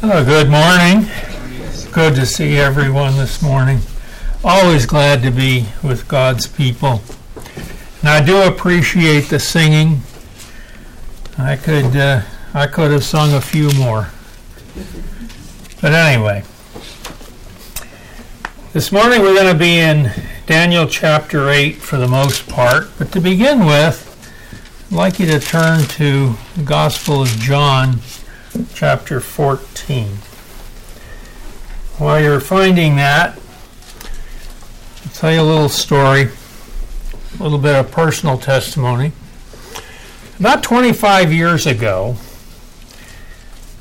Oh, good morning. Good to see everyone this morning. Always glad to be with God's people. And I do appreciate the singing. I could uh, I could have sung a few more. But anyway, this morning we're going to be in Daniel chapter 8 for the most part. But to begin with, I'd like you to turn to the Gospel of John chapter 14. While you're finding that, I'll tell you a little story, a little bit of personal testimony. About 25 years ago,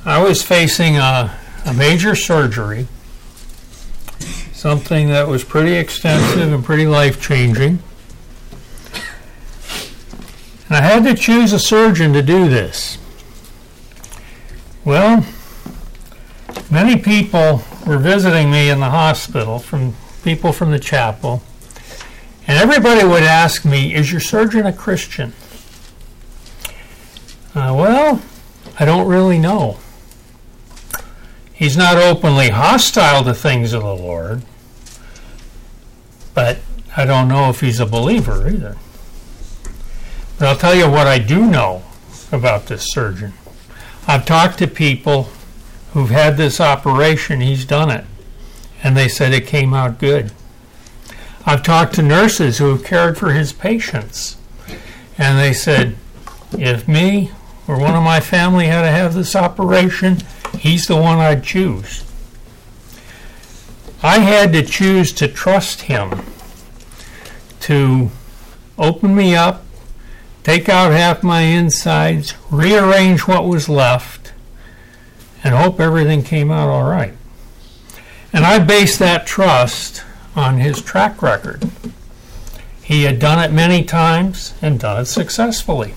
I was facing a, a major surgery, something that was pretty extensive and pretty life changing. And I had to choose a surgeon to do this. Well, many people were visiting me in the hospital from people from the chapel, and everybody would ask me, Is your surgeon a Christian? Uh, well, I don't really know. He's not openly hostile to things of the Lord, but I don't know if he's a believer either. But I'll tell you what I do know about this surgeon. I've talked to people who've had this operation, he's done it, and they said it came out good. I've talked to nurses who have cared for his patients, and they said, if me or one of my family had to have this operation, he's the one I'd choose. I had to choose to trust him to open me up take out half my insides, rearrange what was left, and hope everything came out all right. And I based that trust on his track record. He had done it many times and done it successfully.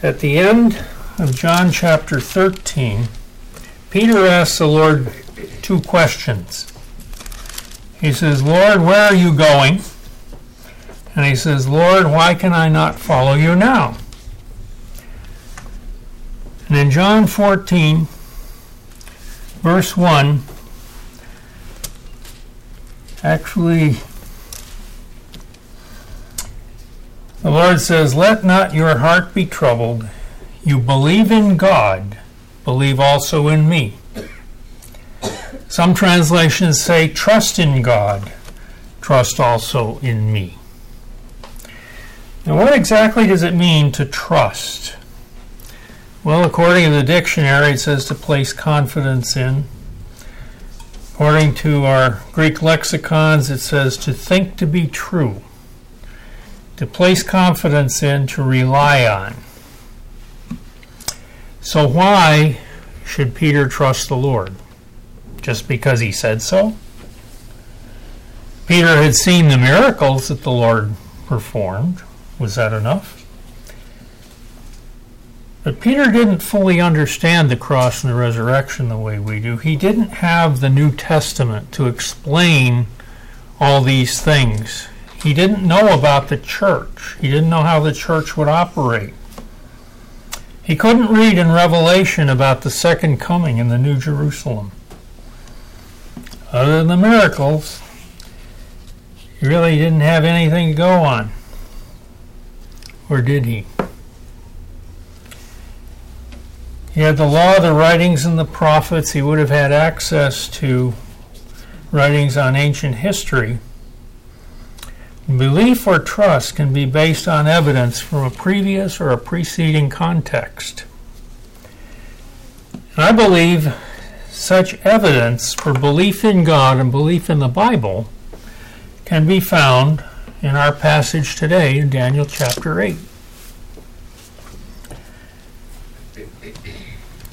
At the end of John chapter 13, Peter asks the Lord two questions. He says, Lord, where are you going? And he says, Lord, why can I not follow you now? And in John 14, verse 1, actually, the Lord says, Let not your heart be troubled. You believe in God, believe also in me. Some translations say, Trust in God, trust also in me. Now, what exactly does it mean to trust? Well, according to the dictionary, it says to place confidence in. According to our Greek lexicons, it says to think to be true, to place confidence in, to rely on. So, why should Peter trust the Lord? Just because he said so? Peter had seen the miracles that the Lord performed. Was that enough? But Peter didn't fully understand the cross and the resurrection the way we do. He didn't have the New Testament to explain all these things. He didn't know about the church. He didn't know how the church would operate. He couldn't read in Revelation about the second coming in the New Jerusalem. Other than the miracles, he really didn't have anything to go on. Or did he? He had the law, the writings, and the prophets. He would have had access to writings on ancient history. Belief or trust can be based on evidence from a previous or a preceding context. And I believe such evidence for belief in God and belief in the Bible can be found in our passage today in Daniel chapter 8.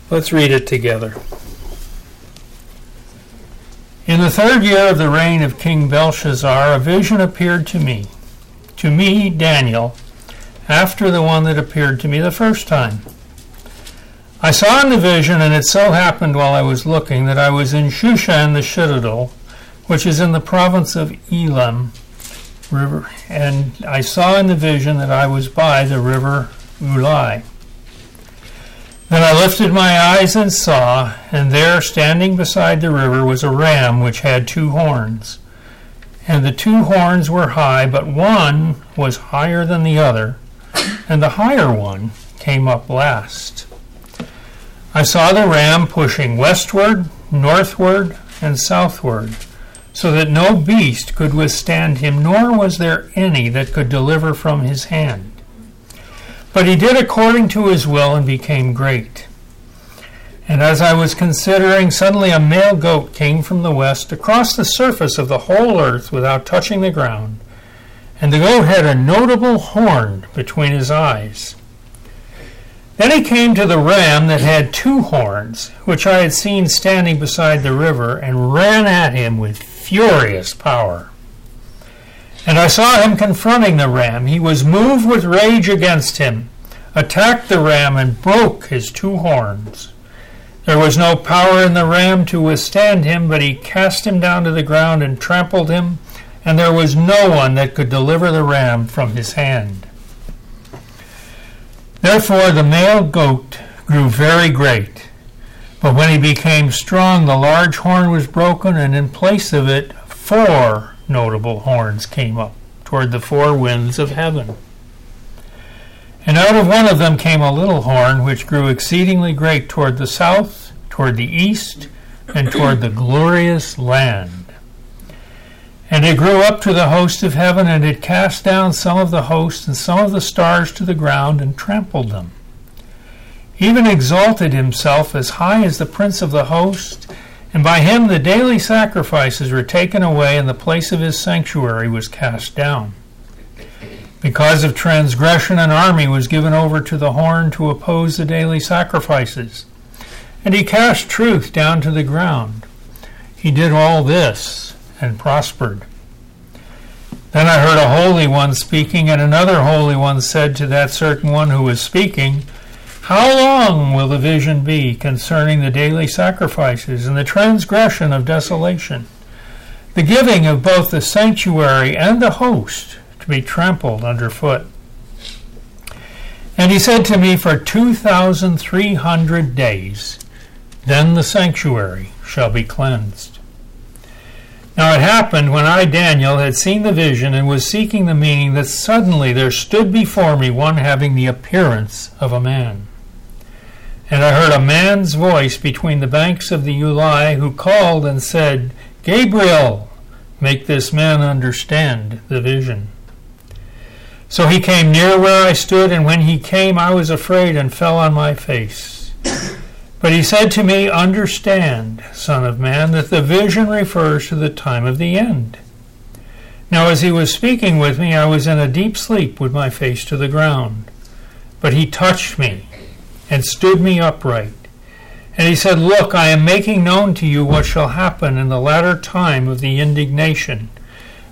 Let's read it together. In the third year of the reign of King Belshazzar, a vision appeared to me, to me, Daniel, after the one that appeared to me the first time. I saw in the vision, and it so happened while I was looking, that I was in Shushan the citadel, which is in the province of Elam, river, and I saw in the vision that I was by the river Ulai. Then I lifted my eyes and saw, and there standing beside the river was a ram which had two horns. And the two horns were high, but one was higher than the other, and the higher one came up last. I saw the ram pushing westward, northward, and southward, so that no beast could withstand him, nor was there any that could deliver from his hand. But he did according to his will and became great. And as I was considering, suddenly a male goat came from the west across the surface of the whole earth without touching the ground. And the goat had a notable horn between his eyes. Then he came to the ram that had two horns, which I had seen standing beside the river, and ran at him with furious power. And I saw him confronting the ram. He was moved with rage against him, attacked the ram, and broke his two horns. There was no power in the ram to withstand him, but he cast him down to the ground and trampled him, and there was no one that could deliver the ram from his hand. Therefore the male goat grew very great. But when he became strong, the large horn was broken, and in place of it, four notable horns came up toward the four winds of heaven. And out of one of them came a little horn, which grew exceedingly great toward the south, toward the east, and toward the glorious land. And it grew up to the host of heaven, and it cast down some of the host and some of the stars to the ground, and trampled them. Even exalted himself as high as the prince of the host, and by him the daily sacrifices were taken away, and the place of his sanctuary was cast down. Because of transgression, an army was given over to the horn to oppose the daily sacrifices. And he cast truth down to the ground. He did all this and prospered. Then I heard a holy one speaking, and another holy one said to that certain one who was speaking, how long will the vision be concerning the daily sacrifices and the transgression of desolation, the giving of both the sanctuary and the host to be trampled underfoot? And he said to me, For 2,300 days, then the sanctuary shall be cleansed. Now it happened when I, Daniel, had seen the vision and was seeking the meaning that suddenly there stood before me one having the appearance of a man. And I heard a man's voice between the banks of the Ulai who called and said, Gabriel, make this man understand the vision. So he came near where I stood, and when he came, I was afraid and fell on my face. But he said to me, Understand, Son of Man, that the vision refers to the time of the end. Now, as he was speaking with me, I was in a deep sleep with my face to the ground. But he touched me and stood me upright. And he said, Look, I am making known to you what shall happen in the latter time of the indignation.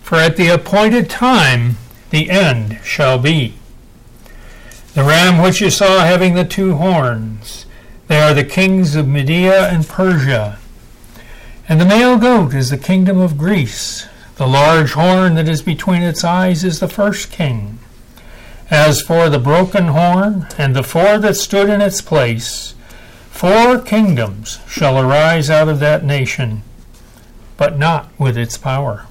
For at the appointed time the end shall be. The ram which you saw having the two horns, they are the kings of Media and Persia. And the male goat is the kingdom of Greece. The large horn that is between its eyes is the first king. As for the broken horn and the four that stood in its place, four kingdoms shall arise out of that nation, but not with its power.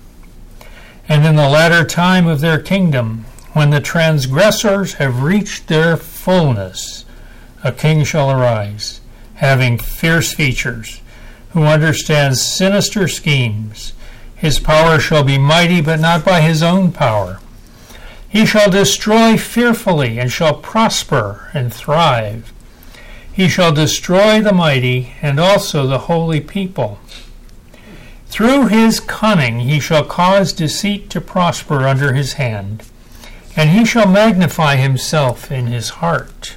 And in the latter time of their kingdom, when the transgressors have reached their fullness, a king shall arise, having fierce features, who understands sinister schemes. His power shall be mighty, but not by his own power. He shall destroy fearfully, and shall prosper and thrive. He shall destroy the mighty, and also the holy people. Through his cunning he shall cause deceit to prosper under his hand, and he shall magnify himself in his heart.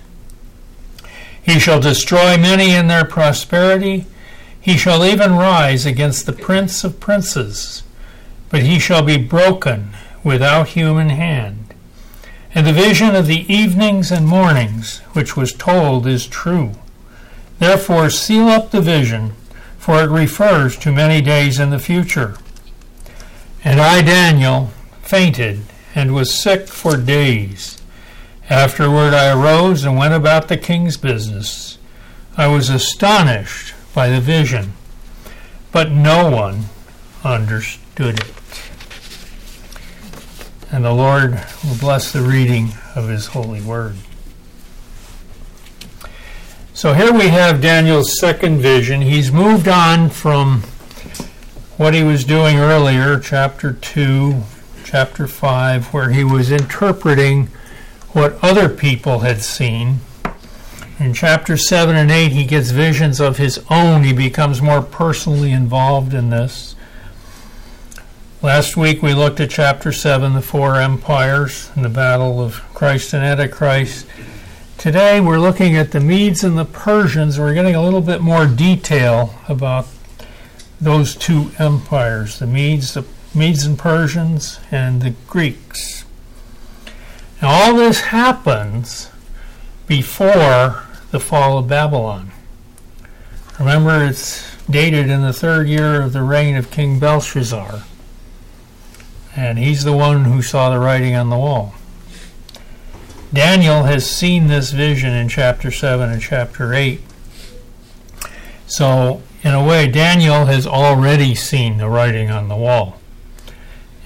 He shall destroy many in their prosperity. He shall even rise against the prince of princes, but he shall be broken without human hand. And the vision of the evenings and mornings which was told is true. Therefore, seal up the vision, for it refers to many days in the future. And I, Daniel, fainted and was sick for days. Afterward I arose and went about the king's business. I was astonished by the vision, but no one understood it. And the Lord will bless the reading of his holy word. So here we have Daniel's second vision. He's moved on from what he was doing earlier, chapter 2, chapter 5, where he was interpreting what other people had seen. In chapter 7 and 8, he gets visions of his own. He becomes more personally involved in this. Last week we looked at chapter 7, the four empires, and the battle of Christ and Antichrist. Today we're looking at the Medes and the Persians. We're getting a little bit more detail about those two empires the Medes, the Medes and Persians, and the Greeks. Now, all this happens before the fall of Babylon. Remember, it's dated in the third year of the reign of King Belshazzar. And he's the one who saw the writing on the wall. Daniel has seen this vision in chapter 7 and chapter 8. So, in a way, Daniel has already seen the writing on the wall.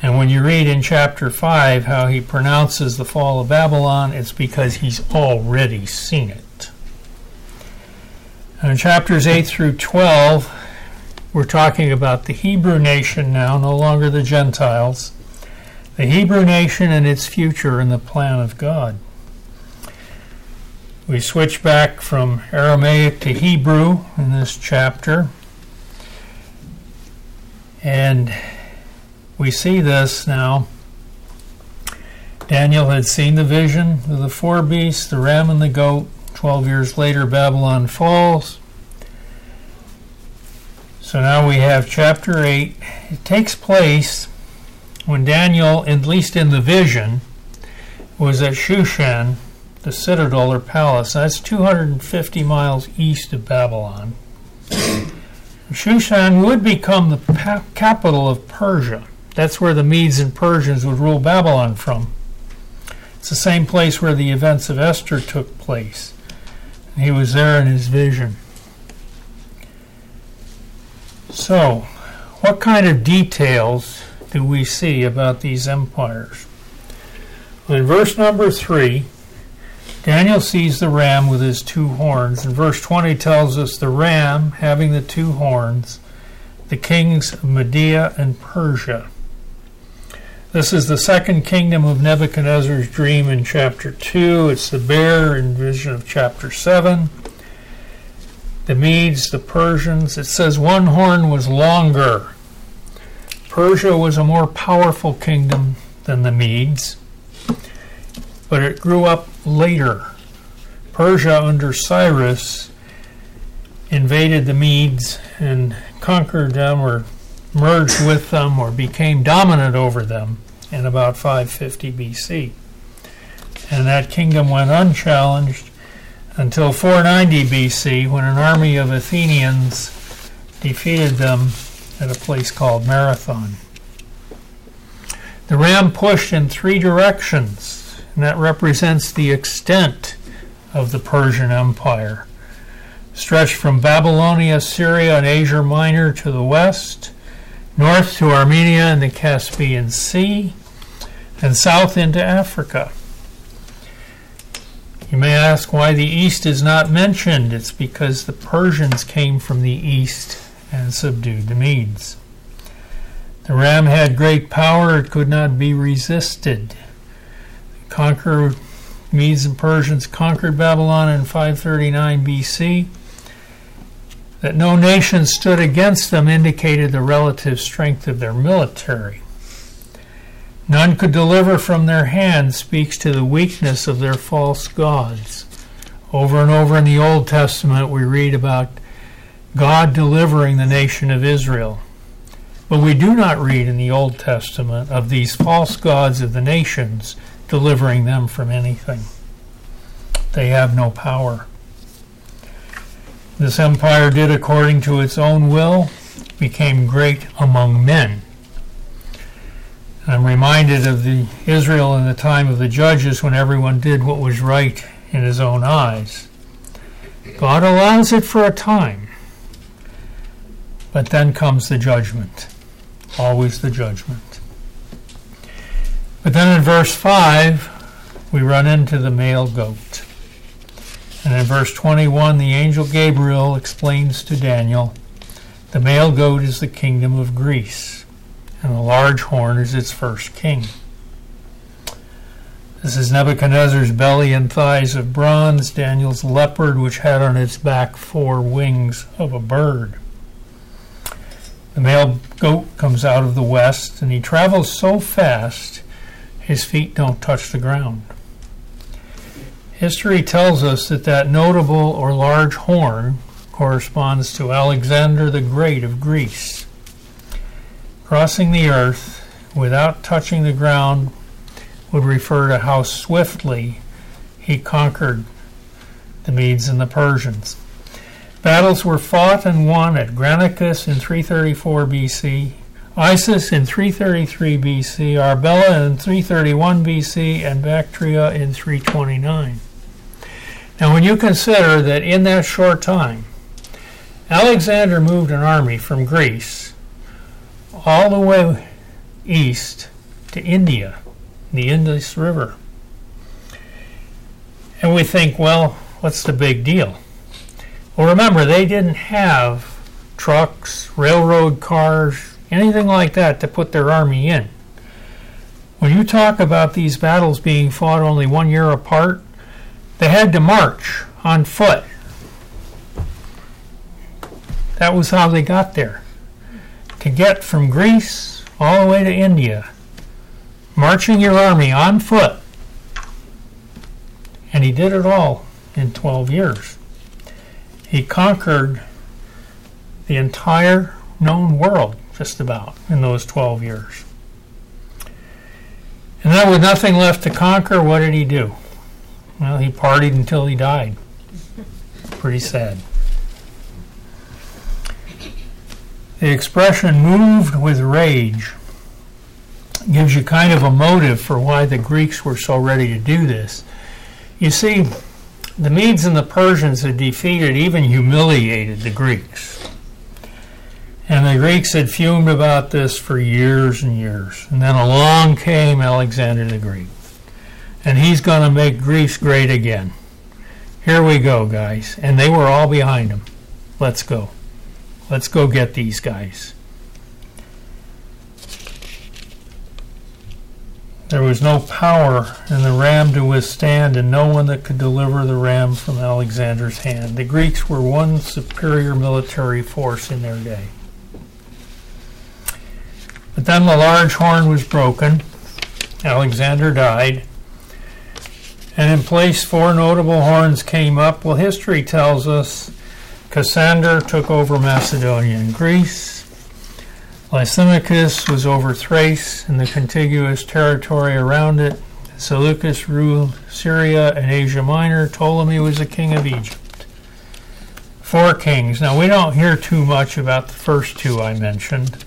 And when you read in chapter 5 how he pronounces the fall of Babylon, it's because he's already seen it. And in chapters 8 through 12, we're talking about the Hebrew nation now, no longer the Gentiles the Hebrew nation and its future in the plan of God. We switch back from Aramaic to Hebrew in this chapter. And we see this now. Daniel had seen the vision of the four beasts, the ram and the goat. Twelve years later, Babylon falls. So now we have chapter 8. It takes place when Daniel, at least in the vision, was at Shushan, the citadel or palace. That's 250 miles east of Babylon. Shushan would become the pa- capital of Persia. That's where the Medes and Persians would rule Babylon from. It's the same place where the events of Esther took place. he was there in his vision. So, what kind of details do we see about these empires? In verse number 3, Daniel sees the ram with his two horns. And verse 20 tells us the ram having the two horns, the kings of Media and Persia. This is the second kingdom of Nebuchadnezzar's dream in chapter 2. It's the bear in vision of chapter 7. The Medes, the Persians. It says one horn was longer Persia was a more powerful kingdom than the Medes, but it grew up later. Persia under Cyrus invaded the Medes and conquered them or merged with them or became dominant over them in about 550 BC. And that kingdom went unchallenged until 490 BC when an army of Athenians defeated them at a place called Marathon. The ram pushed in three directions, and that represents the extent of the Persian Empire. Stretched from Babylonia, Syria, and Asia Minor to the west, north to Armenia and the Caspian Sea, and south into Africa. You may ask why the east is not mentioned. It's because the Persians came from the east and subdued the Medes. The ram had great power, it could not be resisted. Conquer Medes and Persians conquered Babylon in 539 BC. That no nation stood against them indicated the relative strength of their military. None could deliver from their hand speaks to the weakness of their false gods. Over and over in the Old Testament, we read about God delivering the nation of Israel. But we do not read in the Old Testament of these false gods of the nations delivering them from anything. They have no power. This empire did according to its own will, became great among men. I'm reminded of the Israel in the time of the judges when everyone did what was right in his own eyes. God allows it for a time, but then comes the judgment. Always the judgment. But then in verse 5, we run into the male goat. And in verse 21, the angel Gabriel explains to Daniel the male goat is the kingdom of Greece, and the large horn is its first king. This is Nebuchadnezzar's belly and thighs of bronze, Daniel's leopard, which had on its back four wings of a bird. The male goat comes out of the west, and he travels so fast his feet don't touch the ground. History tells us that that notable or large horn corresponds to Alexander the Great of Greece. Crossing the earth without touching the ground would refer to how swiftly he conquered the Medes and the Persians. Battles were fought and won at Granicus in 334 BC, Issus in 333 BC, Arbela in 331 BC, and Bactria in 329. Now, when you consider that in that short time, Alexander moved an army from Greece all the way east to India, the Indus River. And we think, well, what's the big deal? Well, remember, they didn't have trucks, railroad cars, anything like that to put their army in. When you talk about these battles being fought only one year apart, they had to march on foot. That was how they got there. To get from Greece all the way to India, marching your army on foot. And he did it all in 12 years. He conquered the entire known world, just about, in those 12 years. And then, with nothing left to conquer, what did he do? Well, he partied until he died. Pretty sad. The expression moved with rage gives you kind of a motive for why the Greeks were so ready to do this. You see, the Medes and the Persians had defeated, even humiliated the Greeks. And the Greeks had fumed about this for years and years. And then along came Alexander the Great and he's going to make Greece great again. Here we go, guys. And they were all behind him. Let's go. Let's go get these guys. There was no power in the ram to withstand, and no one that could deliver the ram from Alexander's hand. The Greeks were one superior military force in their day. But then the large horn was broken. Alexander died and in place four notable horns came up. Well, history tells us Cassander took over Macedonia and Greece. Lysimachus was over Thrace and the contiguous territory around it. Seleucus ruled Syria and Asia Minor. Ptolemy was the king of Egypt. Four kings. Now, we don't hear too much about the first two I mentioned.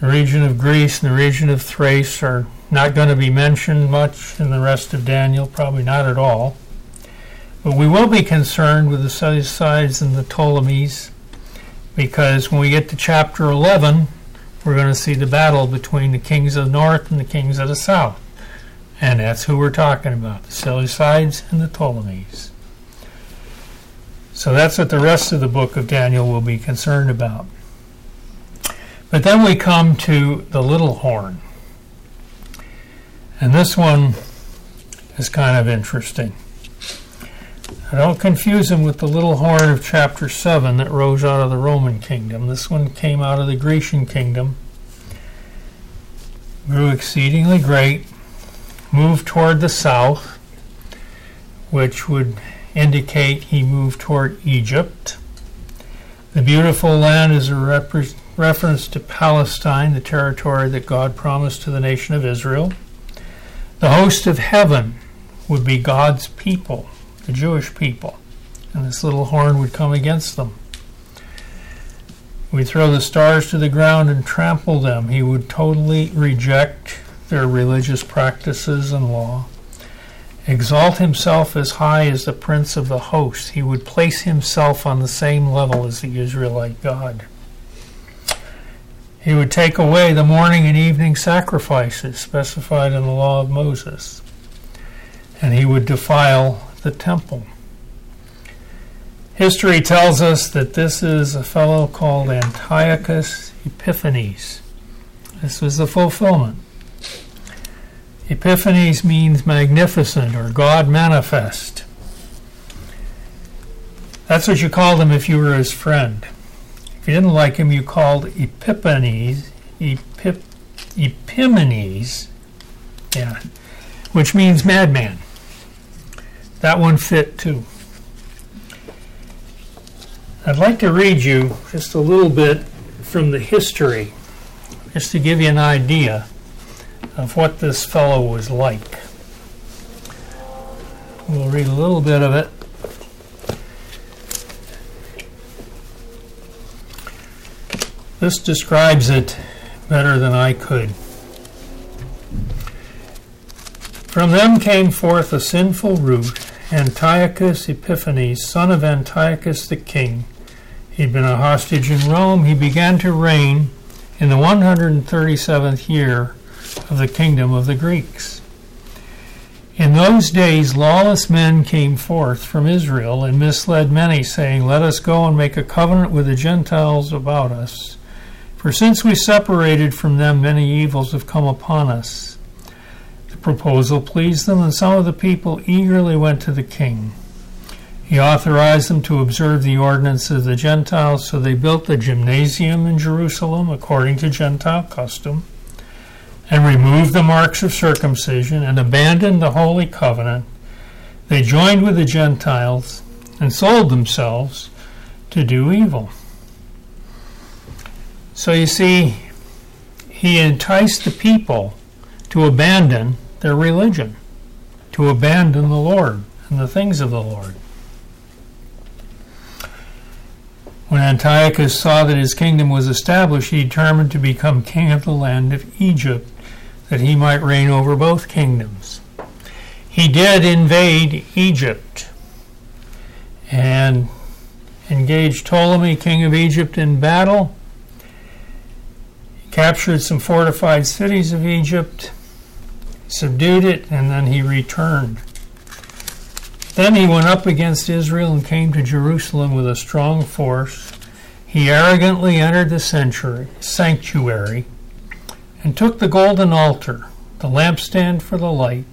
The region of Greece and the region of Thrace are not going to be mentioned much in the rest of Daniel, probably not at all. But we will be concerned with the Seleucids and the Ptolemies because when we get to chapter 11, we're going to see the battle between the kings of the north and the kings of the south. And that's who we're talking about the Seleucids and the Ptolemies. So that's what the rest of the book of Daniel will be concerned about. But then we come to the little horn. And this one is kind of interesting. Don't confuse him with the little horn of chapter 7 that rose out of the Roman kingdom. This one came out of the Grecian kingdom, grew exceedingly great, moved toward the south, which would indicate he moved toward Egypt. The beautiful land is a repre- reference to Palestine, the territory that God promised to the nation of Israel. The host of heaven would be God's people, the Jewish people, and this little horn would come against them. We throw the stars to the ground and trample them. He would totally reject their religious practices and law. exalt himself as high as the prince of the host. He would place himself on the same level as the Israelite God. He would take away the morning and evening sacrifices specified in the law of Moses, and he would defile the temple. History tells us that this is a fellow called Antiochus Epiphanes. This was the fulfillment. Epiphanes means magnificent or God manifest. That's what you called him if you were his friend. If you didn't like him, you called Epiphanes, Epip, Epimanes, yeah, which means madman. That one fit too. I'd like to read you just a little bit from the history, just to give you an idea of what this fellow was like. We'll read a little bit of it. This describes it better than I could. From them came forth a sinful root, Antiochus Epiphanes, son of Antiochus the king He'd been a hostage in Rome. He began to reign in the 137th year of the kingdom of the Greeks. In those days, lawless men came forth from Israel and misled many, saying, Let us go and make a covenant with the Gentiles about us. For since we separated from them, many evils have come upon us. Proposal pleased them, and some of the people eagerly went to the king. He authorized them to observe the ordinance of the Gentiles, so they built the gymnasium in Jerusalem according to Gentile custom, and removed the marks of circumcision, and abandoned the holy covenant. They joined with the Gentiles and sold themselves to do evil. So you see, he enticed the people to abandon their religion, to abandon the Lord and the things of the Lord. When Antiochus saw that his kingdom was established, he determined to become king of the land of Egypt, that he might reign over both kingdoms. He did invade Egypt and engaged Ptolemy, king of Egypt, in battle. He captured some fortified cities of Egypt, subdued it, and then he returned. Then he went up against Israel and came to Jerusalem with a strong force. He arrogantly entered the sanctuary and took the golden altar, the lampstand for the light,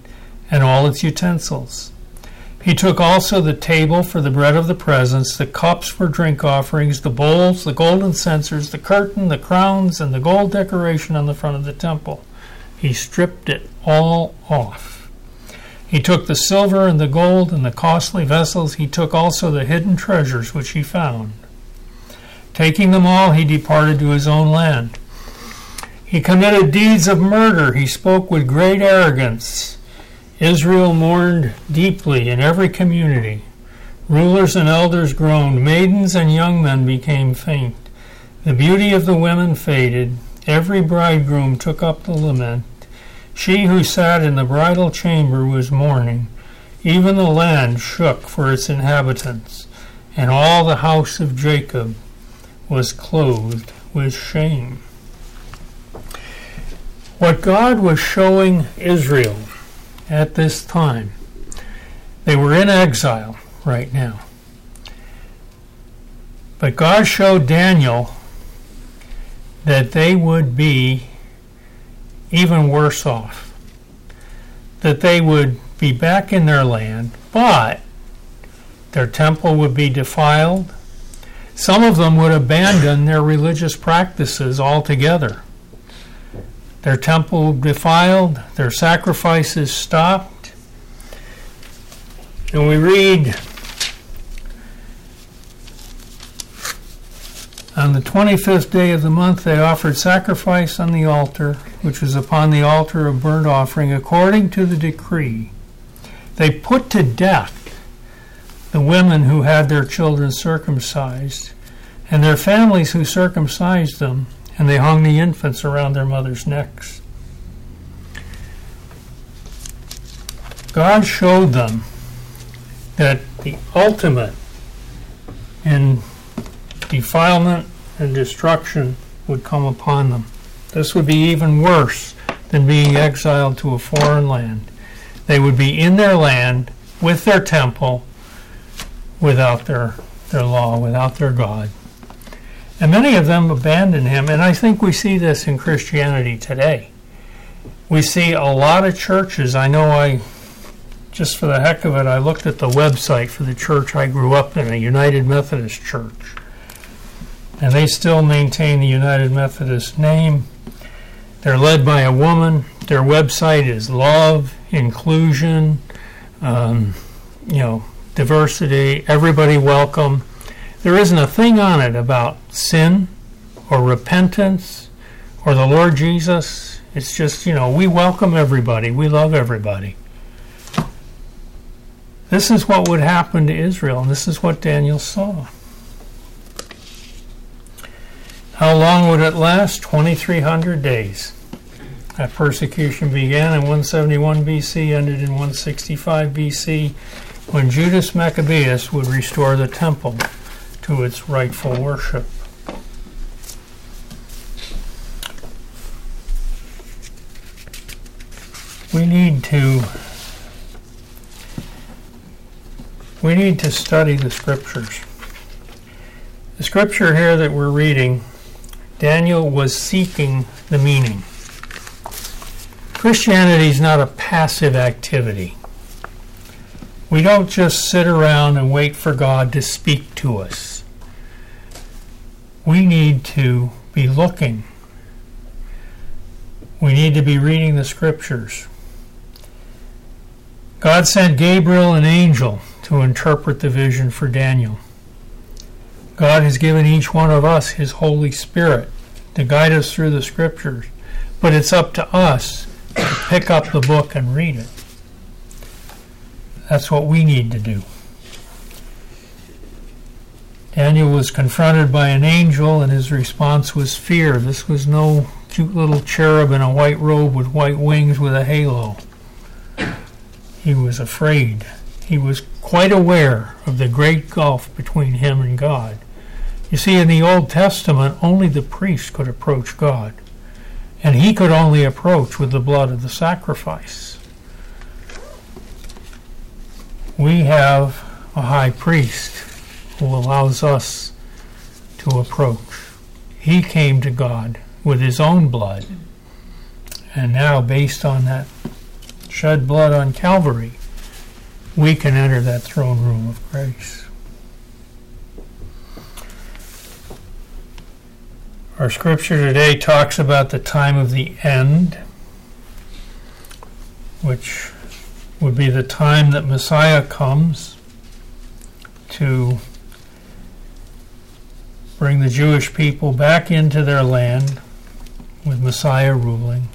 and all its utensils. He took also the table for the bread of the presence, the cups for drink offerings, the bowls, the golden censers, the curtain, the crowns, and the gold decoration on the front of the temple. He stripped it all off. He took the silver and the gold and the costly vessels. He took also the hidden treasures which he found. Taking them all, he departed to his own land. He committed deeds of murder. He spoke with great arrogance. Israel mourned deeply in every community. Rulers and elders groaned. Maidens and young men became faint. The beauty of the women faded. Every bridegroom took up the lament. She who sat in the bridal chamber was mourning. Even the land shook for its inhabitants, and all the house of Jacob was clothed with shame. What God was showing Israel at this time, they were in exile right now. But God showed Daniel that they would be even worse off. That they would be back in their land, but their temple would be defiled. Some of them would abandon their religious practices altogether. Their temple defiled, their sacrifices stopped. And we read the 25th day of the month, they offered sacrifice on the altar, which was upon the altar of burnt offering, according to the decree. They put to death the women who had their children circumcised, and their families who circumcised them, and they hung the infants around their mothers' necks. God showed them that the ultimate in defilement and destruction would come upon them. This would be even worse than being exiled to a foreign land. They would be in their land with their temple without their, their law, without their God. And many of them abandoned him, and I think we see this in Christianity today. We see a lot of churches. I know I, just for the heck of it, I looked at the website for the church I grew up in, a United Methodist church. And they still maintain the United Methodist name. They're led by a woman. Their website is love, inclusion, um, you know, diversity, everybody welcome. There isn't a thing on it about sin or repentance or the Lord Jesus. It's just, you know, we welcome everybody, we love everybody. This is what would happen to Israel, and this is what Daniel saw. How long would it last? 2,300 days. That persecution began in 171 BC, ended in 165 BC, when Judas Maccabeus would restore the temple to its rightful worship. We need to we need to study the scriptures. The scripture here that we're reading, Daniel was seeking the meaning. Christianity is not a passive activity. We don't just sit around and wait for God to speak to us. We need to be looking. We need to be reading the scriptures. God sent Gabriel, an angel, to interpret the vision for Daniel. God has given each one of us His Holy Spirit to guide us through the scriptures, but it's up to us to pick up the book and read it. That's what we need to do. Daniel was confronted by an angel, and his response was fear. This was no cute little cherub in a white robe with white wings with a halo. He was afraid. He was quite aware of the great gulf between him and God. You see, in the Old Testament, only the priest could approach God and he could only approach with the blood of the sacrifice. We have a high priest who allows us to approach. He came to God with his own blood. And now, based on that shed blood on Calvary, we can enter that throne room of grace. Our scripture today talks about the time of the end, which would be the time that Messiah comes to bring the Jewish people back into their land with Messiah ruling.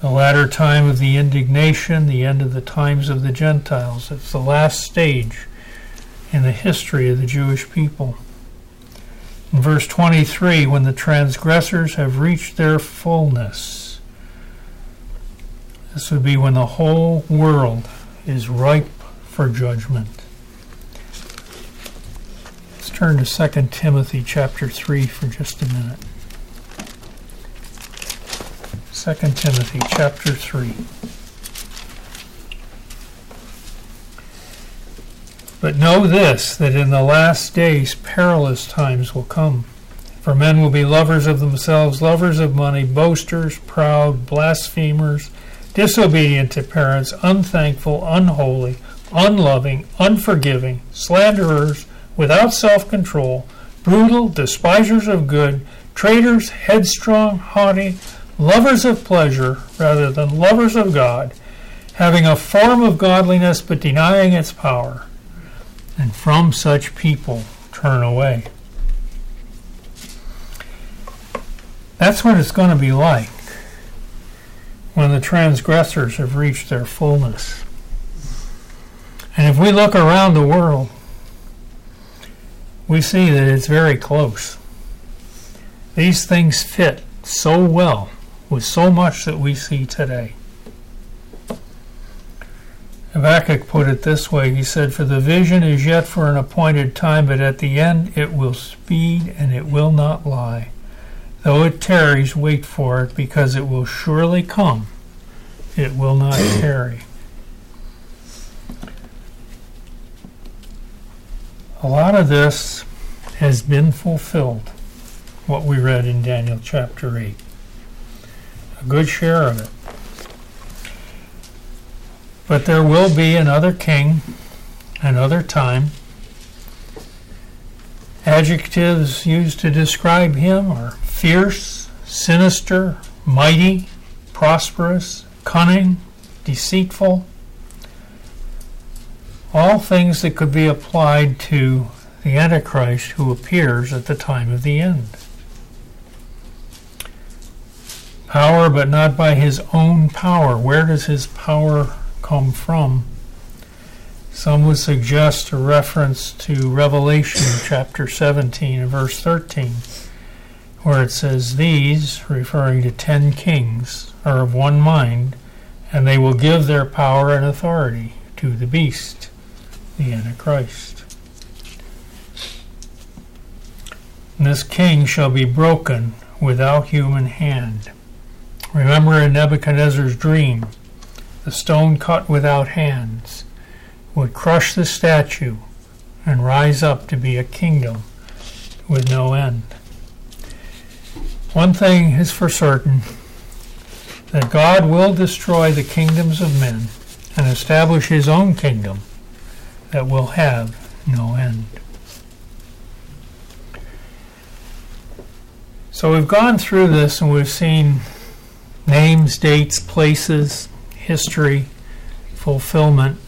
The latter time of the indignation, the end of the times of the Gentiles. It's the last stage in the history of the Jewish people. Verse 23, when the transgressors have reached their fullness, this would be when the whole world is ripe for judgment. Let's turn to 2 Timothy chapter 3 for just a minute. 2 Timothy chapter 3. But know this, that in the last days perilous times will come. For men will be lovers of themselves, lovers of money, boasters, proud, blasphemers, disobedient to parents, unthankful, unholy, unloving, unforgiving, slanderers, without self control, brutal, despisers of good, traitors, headstrong, haughty, lovers of pleasure rather than lovers of God, having a form of godliness but denying its power and from such people turn away. That's what it's going to be like when the transgressors have reached their fullness. And if we look around the world, we see that it's very close. These things fit so well with so much that we see today. Habakkuk put it this way He said, For the vision is yet for an appointed time, but at the end it will speed and it will not lie. Though it tarries, wait for it, because it will surely come. It will not tarry. A lot of this has been fulfilled, what we read in Daniel chapter 8. A good share of it. But there will be another king, another time. Adjectives used to describe him are fierce, sinister, mighty, prosperous, cunning, deceitful, all things that could be applied to the Antichrist who appears at the time of the end. Power, but not by his own power. Where does his power come from? Some would suggest a reference to Revelation chapter 17 and verse 13, where it says, These, referring to ten kings, are of one mind, and they will give their power and authority to the beast the Antichrist. This king shall be broken without human hand. Remember in Nebuchadnezzar's dream, the stone cut without hands would crush the statue and rise up to be a kingdom with no end. One thing is for certain that God will destroy the kingdoms of men and establish his own kingdom that will have no end. So we've gone through this and we've seen names, dates, places, history, fulfillment.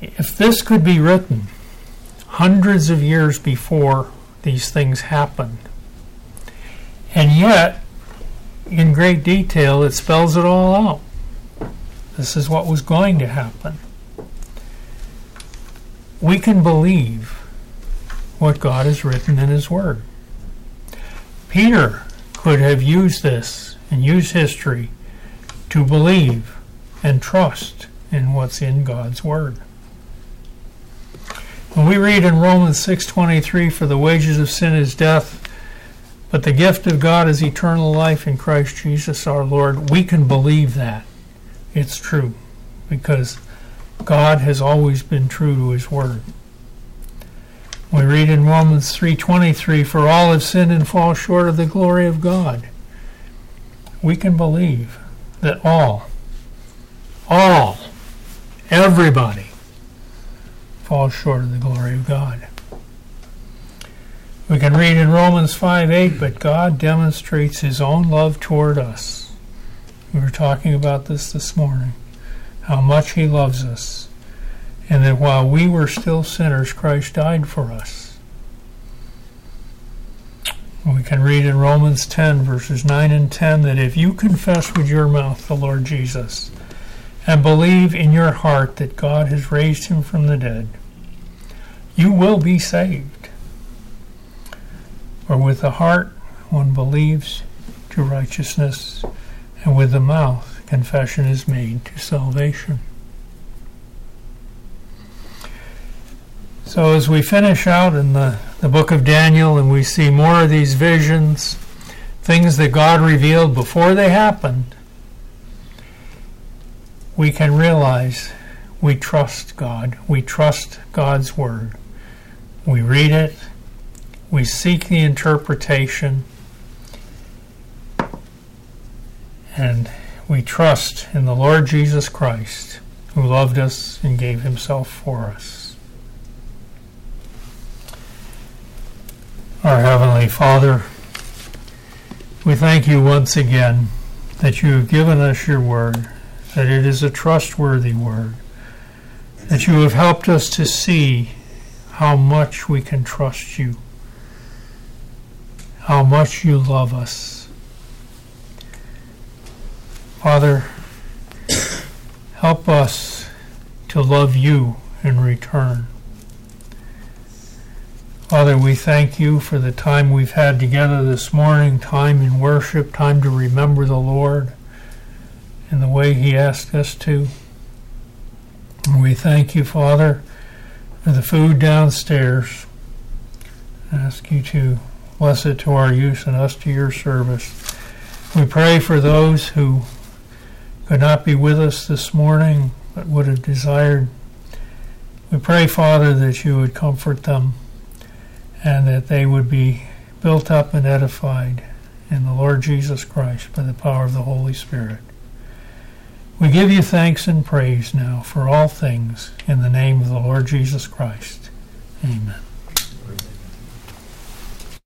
If this could be written hundreds of years before these things happened, and yet, in great detail, it spells it all out. This is what was going to happen. We can believe what God has written in His Word. Peter could have used this and use history to believe and trust in what's in God's Word. When we read in Romans 6:23 for the wages of sin is death but the gift of God is eternal life in Christ Jesus our Lord we can believe that it's true because God has always been true to his word. We read in Romans 3:23 for all have sinned and fall short of the glory of God. We can believe that all all everybody falls short of the glory of God. We can read in Romans 5:8 but God demonstrates his own love toward us we were talking about this this morning. How much He loves us. And that while we were still sinners, Christ died for us. We can read in Romans 10, verses 9 and 10, that if you confess with your mouth the Lord Jesus and believe in your heart that God has raised him from the dead, you will be saved. For with the heart one believes to righteousness and with the mouth confession is made to salvation. So, as we finish out in the, the book of Daniel and we see more of these visions, things that God revealed before they happened, we can realize we trust God. We trust God's Word. We read it, we seek the interpretation, And we trust in the Lord Jesus Christ, who loved us and gave himself for us. Our Heavenly Father, we thank you once again that you have given us your word, that it is a trustworthy word, that you have helped us to see how much we can trust you, how much you love us Father, help us to love you in return. Father, we thank you for the time we've had together this morning, time in worship, time to remember the Lord, in the way He asked us to. And we thank you, Father, for the food downstairs. I ask you to bless it to our use and us to your service. We pray for those who could not be with us this morning but would have desired. We pray, Father, that you would comfort them and that they would be built up and edified in the Lord Jesus Christ by the power of the Holy Spirit. We give you thanks and praise now for all things in the name of the Lord Jesus Christ. Amen.